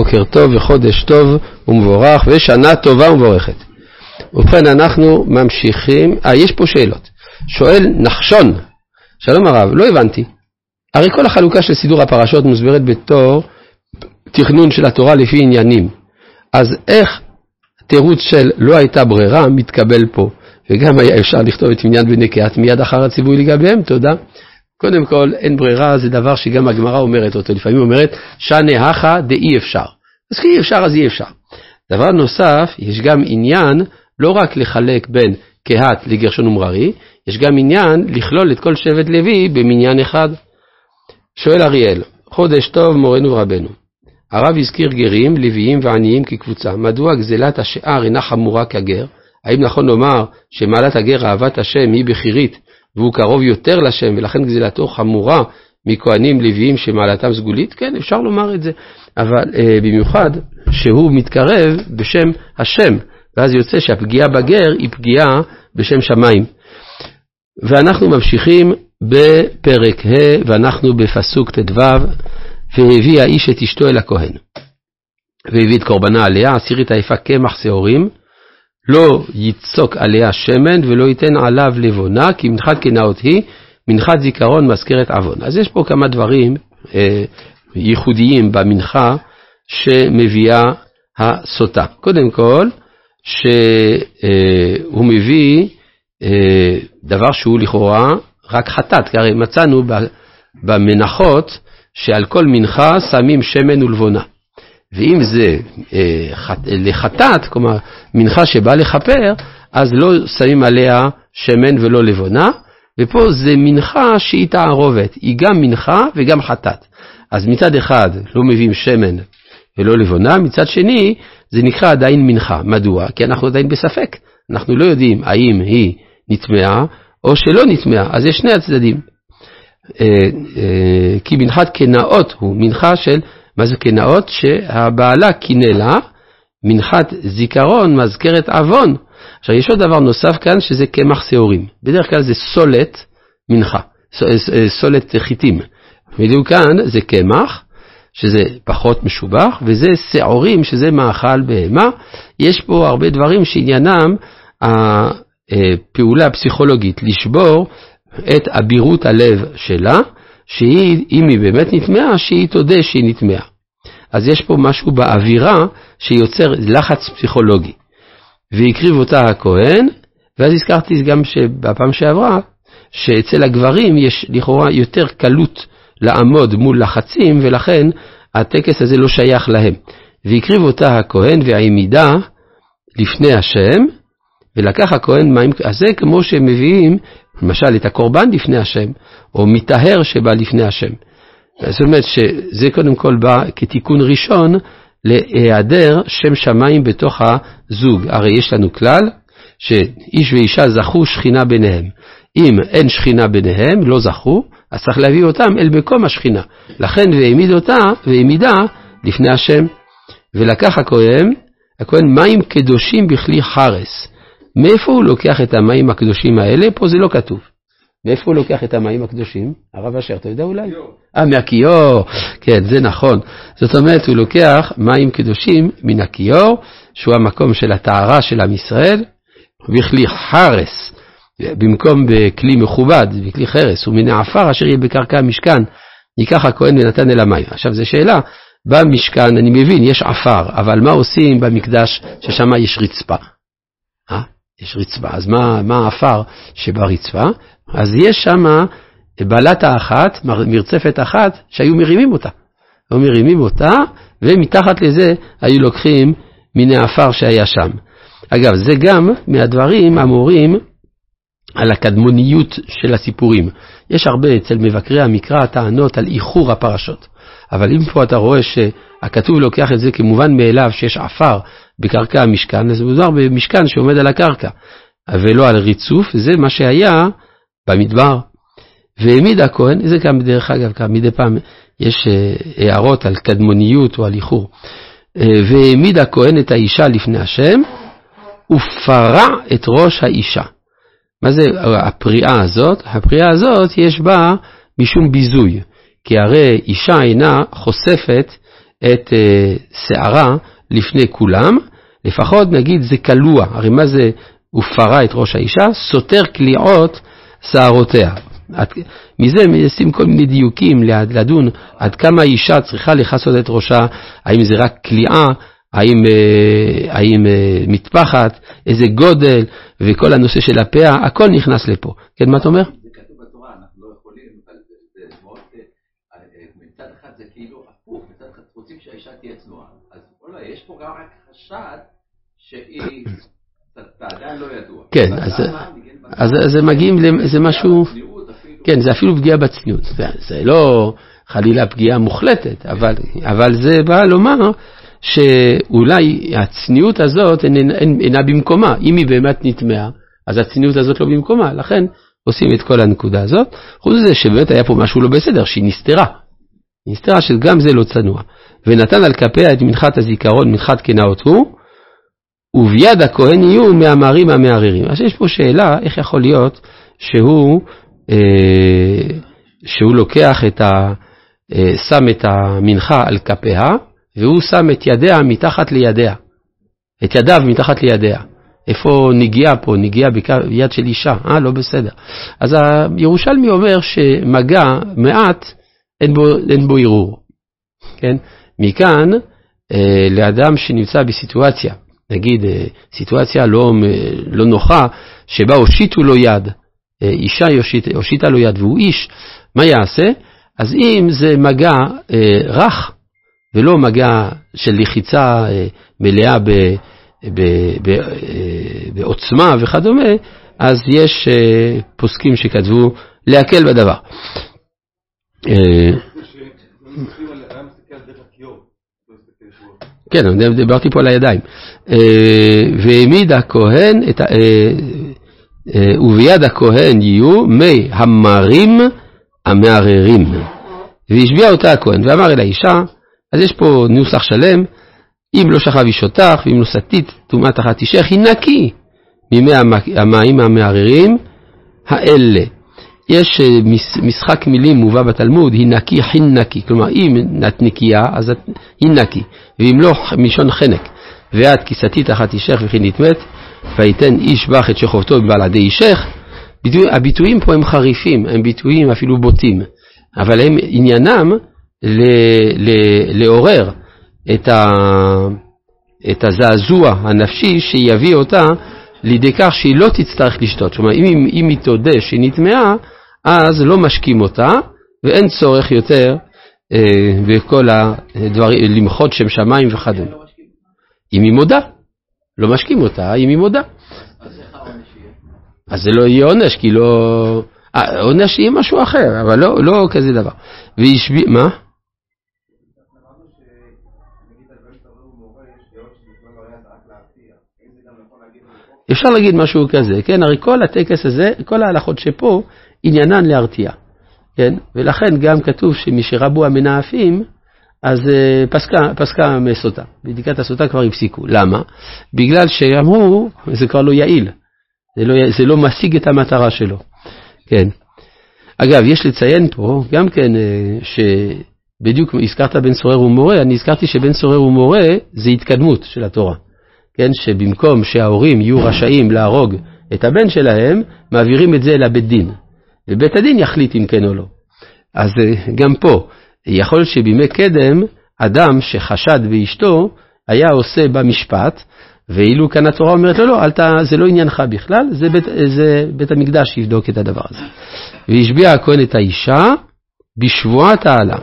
בוקר טוב וחודש טוב ומבורך ושנה טובה ומבורכת. ובכן אנחנו ממשיכים, אה יש פה שאלות. שואל נחשון, שלום הרב, לא הבנתי. הרי כל החלוקה של סידור הפרשות מוסברת בתור תכנון של התורה לפי עניינים. אז איך תירוץ של לא הייתה ברירה מתקבל פה? וגם היה אפשר לכתוב את עניין בני קהת מיד אחר הציווי לגביהם, תודה. קודם כל, אין ברירה, זה דבר שגם הגמרא אומרת אותו, לפעמים אומרת, שנה הכא דאי אפשר. אז כי אי אפשר, אז אי אפשר. דבר נוסף, יש גם עניין לא רק לחלק בין קהת לגרשון ומררי, יש גם עניין לכלול את כל שבט לוי במניין אחד. שואל אריאל, חודש טוב מורנו ורבנו. הרב הזכיר גרים, לוויים ועניים כקבוצה. מדוע גזלת השאר אינה חמורה כגר? האם נכון לומר שמעלת הגר אהבת השם היא בחירית והוא קרוב יותר לשם ולכן גזלתו חמורה מכהנים לוויים שמעלתם סגולית? כן, אפשר לומר את זה, אבל אה, במיוחד שהוא מתקרב בשם השם, ואז יוצא שהפגיעה בגר היא פגיעה בשם שמיים. ואנחנו ממשיכים בפרק ה' ואנחנו בפסוק ט"ו, והביא האיש את אשתו אל הכהן. והביא את קורבנה עליה, עשירית היפה קמח שעורים, לא יצוק עליה שמן ולא ייתן עליו לבונה, כי מנחת קנאות היא, מנחת זיכרון מזכרת עוון. אז יש פה כמה דברים אה, ייחודיים במנחה שמביאה הסוטה. קודם כל, שהוא מביא אה, דבר שהוא לכאורה רק חטאת, כי הרי מצאנו במנחות שעל כל מנחה שמים שמן ולבונה. ואם זה אה, חט, לחטאת, כלומר מנחה שבאה לכפר, אז לא שמים עליה שמן ולא לבונה, ופה זה מנחה שהיא תערובת, היא גם מנחה וגם חטאת. אז מצד אחד לא מביאים שמן ולא לבונה, מצד שני זה נקרא עדיין מנחה. מדוע? כי אנחנו עדיין בספק. אנחנו לא יודעים האם היא נטמעה או שלא נטמעה, אז יש שני הצדדים. אה, אה, כי מנחת קנאות הוא מנחה של, מה זה קנאות? שהבעלה קינא לה, מנחת זיכרון מזכרת עוון. עכשיו יש עוד דבר נוסף כאן שזה קמח שעורים. בדרך כלל זה סולת מנחה, אה, סולת חיטים. בדיוק כאן זה קמח, שזה פחות משובח, וזה שעורים, שזה מאכל בהמה. יש פה הרבה דברים שעניינם הפעולה הפסיכולוגית, לשבור את אבירות הלב שלה, שהיא, אם היא באמת נטמעה, שהיא תודה שהיא נטמעה. אז יש פה משהו באווירה שיוצר לחץ פסיכולוגי. והקריב אותה הכהן, ואז הזכרתי גם בפעם שעברה, שאצל הגברים יש לכאורה יותר קלות לעמוד מול לחצים, ולכן הטקס הזה לא שייך להם. והקריב אותה הכהן והעמידה לפני השם, ולקח הכהן מים, אז זה כמו שמביאים, למשל, את הקורבן לפני השם, או מטהר שבא לפני השם. זאת אומרת שזה קודם כל בא כתיקון ראשון להיעדר שם שמיים בתוך הזוג. הרי יש לנו כלל שאיש ואישה זכו שכינה ביניהם. אם אין שכינה ביניהם, לא זכו, אז צריך להביא אותם אל מקום השכינה. לכן והעמיד אותה, והעמידה לפני השם. ולקח הכהן, הכהן מים קדושים בכלי חרס. מאיפה הוא לוקח את המים הקדושים האלה? פה זה לא כתוב. מאיפה הוא לוקח את המים הקדושים? הרב אשר, אתה יודע אולי? אה, מהכיור. כן, זה נכון. זאת אומרת, הוא לוקח מים קדושים מן הכיור, שהוא המקום של הטהרה של עם ישראל, בכלי חרס. במקום בכלי מכובד, בכלי חרס, ומן העפר אשר יהיה בקרקע המשכן, ייקח הכהן ונתן אל המים. עכשיו זו שאלה, במשכן, אני מבין, יש עפר, אבל מה עושים במקדש ששם יש רצפה? אה? יש רצפה, אז מה, העפר שברצפה? אז יש שם בלטה אחת, מרצפת אחת, שהיו מרימים אותה. היו מרימים אותה, ומתחת לזה היו לוקחים מן העפר שהיה שם. אגב, זה גם מהדברים המורים על הקדמוניות של הסיפורים. יש הרבה אצל מבקרי המקרא טענות על איחור הפרשות. אבל אם פה אתה רואה שהכתוב לוקח את זה כמובן מאליו שיש עפר בקרקע המשכן, אז מדובר במשכן שעומד על הקרקע, ולא על ריצוף, זה מה שהיה במדבר. והעמיד הכהן, זה גם דרך אגב, גם מדי פעם יש אה, הערות על קדמוניות או על איחור. אה, והעמיד הכהן את האישה לפני השם, ופרע את ראש האישה. מה זה הפריאה הזאת? הפריאה הזאת יש בה משום ביזוי, כי הרי אישה אינה חושפת את שערה לפני כולם, לפחות נגיד זה כלוע, הרי מה זה ופרה את ראש האישה? סותר קליעות שערותיה. מזה מנסים כל מיני דיוקים לדון עד כמה האישה צריכה לכסות את ראשה, האם זה רק כליאה, האם, אה, האם אה, מטפחת, איזה גודל, וכל הנושא של הפאה, הכל נכנס לפה. כן, מה אתה אומר? זה כתוב בתורה, אנחנו לא יכולים, אבל זה מאוד, אה, מצד אחד זה כאילו הפוך, מצד אחד רוצים שהאישה תהיה צנועה. אז אולי יש פה גם רק חשד שהיא, זה עדיין לא ידוע. כן, אז זה מגיעים, זה משהו... כן, זה אפילו פגיעה בצניעות. זה, זה לא חלילה פגיעה מוחלטת, אבל, אבל זה בא לומר שאולי הצניעות הזאת אינה, אינה במקומה. אם היא באמת נטמעה, אז הצניעות הזאת לא במקומה. לכן עושים את כל הנקודה הזאת. חוץ מזה שבאמת היה פה משהו לא בסדר, שהיא נסתרה. נסתרה שגם זה לא צנוע. ונתן על כפיה את מנחת הזיכרון, מנחת כנאות הוא, וביד הכהן יהיו מהמרים המערערים. אז יש פה שאלה, איך יכול להיות שהוא אה, שהוא לוקח את ה... אה, שם את המנחה על כפיה, והוא שם את ידיה מתחת לידיה. את ידיו מתחת לידיה. איפה נגיעה פה? נגיעה ביד של אישה. אה, לא בסדר. אז הירושלמי אומר שמגע מעט, אין בו, אין בו ערעור. כן? מכאן, אה, לאדם שנמצא בסיטואציה, נגיד אה, סיטואציה לא, לא נוחה, שבה הושיטו לו יד, אה, אישה הושיטה לו יד והוא איש, מה יעשה? אז אם זה מגע אה, רך ולא מגע של לחיצה אה, מלאה ב, ב, ב, אה, בעוצמה וכדומה, אז יש אה, פוסקים שכתבו להקל בדבר. כן, דיברתי פה על הידיים. והעמיד הכהן וביד הכהן יהיו מי המרים המערערים. והשביע אותה הכהן, ואמר אל האישה, אז יש פה נוסח שלם, אם לא שכב איש אותך, ואם לא סטית טומאת אחת אישך, היא נקי מימי המים המערערים האלה. יש אה, משחק מילים מובא בתלמוד, היא נקי חין נקי, כלומר אם את נקייה, אז את, היא נקי, ואם לא, מלשון חנק. ואת כי סטית אחת אישך וכי נטמאת, ויתן איש בך את שכבתו בבלעדי אישך, ביטוי, הביטויים פה הם חריפים, הם ביטויים אפילו בוטים, אבל הם עניינם ל, ל, לעורר את, ה, את הזעזוע הנפשי שיביא אותה לידי כך שהיא לא תצטרך לשתות. כלומר, אם, אם היא תודה שהיא נטמעה, אז לא משקים אותה, ואין צורך יותר אה, בכל הדברים, למחות שם שמיים וכדומה. אם היא מודה. לא משקים אותה אם היא מודה. אז זה לא יהיה עונש, כי לא... אה, עונש יהיה משהו אחר, אבל לא, לא כזה דבר. והשביע... מה? אפשר להגיד משהו כזה, כן? הרי כל הטקס הזה, כל ההלכות שפה, עניינן להרתיע, כן? ולכן גם כתוב שמשרבו המנאפים, אז אה, פסקה, פסקה מסוטה, בדיקת הסוטה כבר הפסיקו. למה? בגלל שאמרו, זה כבר לא יעיל, זה לא, זה לא משיג את המטרה שלו. כן. אגב, יש לציין פה גם כן אה, שבדיוק הזכרת בן סורר ומורה, אני הזכרתי שבן סורר ומורה זה התקדמות של התורה. כן, שבמקום שההורים יהיו רשאים להרוג את הבן שלהם, מעבירים את זה לבית דין. ובית הדין יחליט אם כן או לא. אז אה, גם פה, יכול שבימי קדם, אדם שחשד באשתו, היה עושה במשפט, ואילו כאן התורה אומרת לו, לא, לא, זה לא עניינך בכלל, זה בית, זה בית המקדש שיבדוק את הדבר הזה. והשביע הכהן את האישה בשבועת העלה.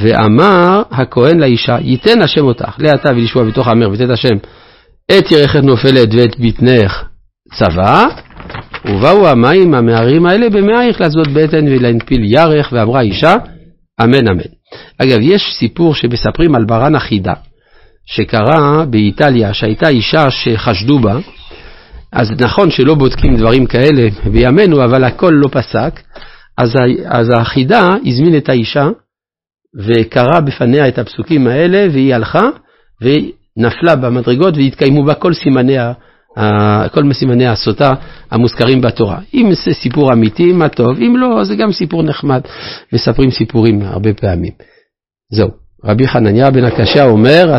ואמר הכהן לאישה, ייתן השם אותך, לעתה ולשבוע בתוך המר, ותת השם את ירכת נופלת ואת בטנך צבא, ובאו המים המערים האלה במאייך לעשות בטן ולהנפיל ירך, ואמרה אישה, אמן אמן. אגב, יש סיפור שמספרים על ברן החידה, שקרה באיטליה, שהייתה אישה שחשדו בה, אז נכון שלא בודקים דברים כאלה בימינו, אבל הכל לא פסק, אז, אז החידה הזמין את האישה וקרא בפניה את הפסוקים האלה, והיא הלכה ונפלה במדרגות והתקיימו בה כל סימני כל מסימני הסוטה המוזכרים בתורה. אם זה סיפור אמיתי, מה טוב, אם לא, זה גם סיפור נחמד, מספרים סיפורים הרבה פעמים. זהו. רבי חנניה בן הקשה אומר,